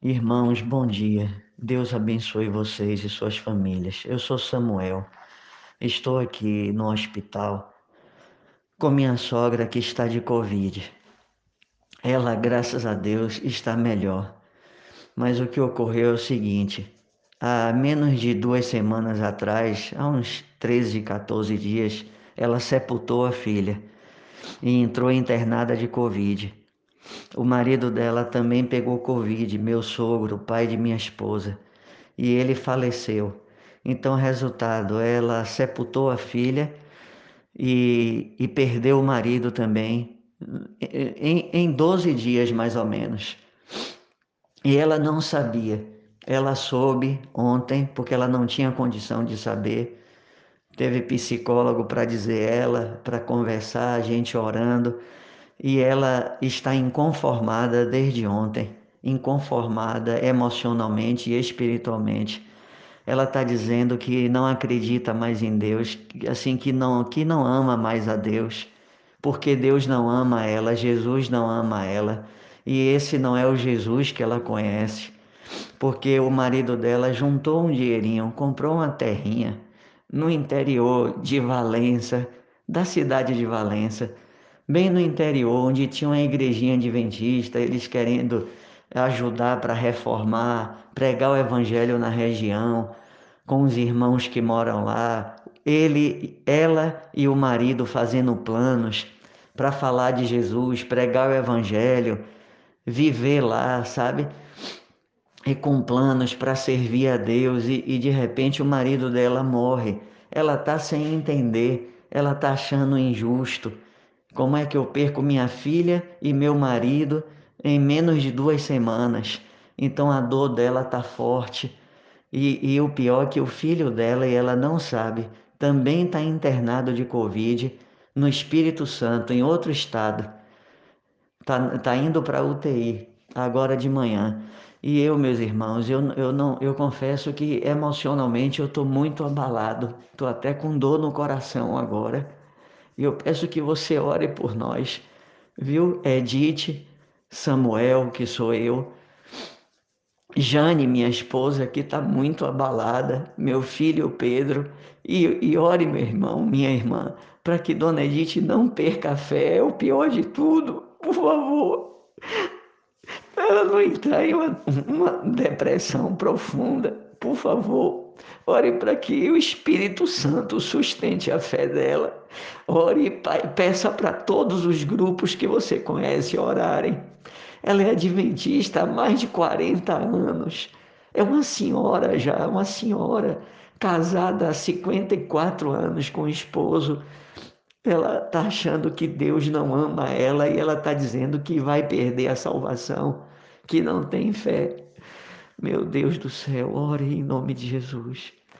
Irmãos, bom dia. Deus abençoe vocês e suas famílias. Eu sou Samuel. Estou aqui no hospital com minha sogra que está de Covid. Ela, graças a Deus, está melhor. Mas o que ocorreu é o seguinte: há menos de duas semanas atrás, há uns 13, 14 dias, ela sepultou a filha e entrou internada de Covid. O marido dela também pegou Covid, meu sogro, pai de minha esposa, e ele faleceu. Então, resultado, ela sepultou a filha e, e perdeu o marido também, em, em 12 dias mais ou menos. E ela não sabia. Ela soube ontem, porque ela não tinha condição de saber. Teve psicólogo para dizer ela, para conversar, a gente orando e ela está inconformada desde ontem, inconformada emocionalmente e espiritualmente. Ela está dizendo que não acredita mais em Deus, assim que não que não ama mais a Deus, porque Deus não ama ela, Jesus não ama ela, e esse não é o Jesus que ela conhece, porque o marido dela juntou um dinheirinho, comprou uma terrinha no interior de Valença, da cidade de Valença bem no interior, onde tinha uma igrejinha adventista, eles querendo ajudar para reformar, pregar o evangelho na região, com os irmãos que moram lá, ele, ela e o marido fazendo planos para falar de Jesus, pregar o evangelho, viver lá, sabe? E com planos para servir a Deus e, e de repente o marido dela morre. Ela tá sem entender, ela tá achando injusto como é que eu perco minha filha e meu marido em menos de duas semanas? Então a dor dela está forte. E, e o pior é que o filho dela, e ela não sabe, também está internado de Covid no Espírito Santo, em outro estado. Está tá indo para UTI agora de manhã. E eu, meus irmãos, eu, eu, não, eu confesso que emocionalmente eu estou muito abalado. Estou até com dor no coração agora e eu peço que você ore por nós, viu? Edith, Samuel, que sou eu, Jane, minha esposa, que está muito abalada, meu filho Pedro, e, e ore, meu irmão, minha irmã, para que Dona Edith não perca a fé, é o pior de tudo, por favor. Ela não entrar em uma, uma depressão profunda, por favor. Ore para que o Espírito Santo sustente a fé dela. Ore, Pai, peça para todos os grupos que você conhece orarem. Ela é adventista há mais de 40 anos. É uma senhora já, uma senhora casada há 54 anos com o esposo. Ela está achando que Deus não ama ela e ela está dizendo que vai perder a salvação, que não tem fé. Meu Deus do céu, ore em nome de Jesus.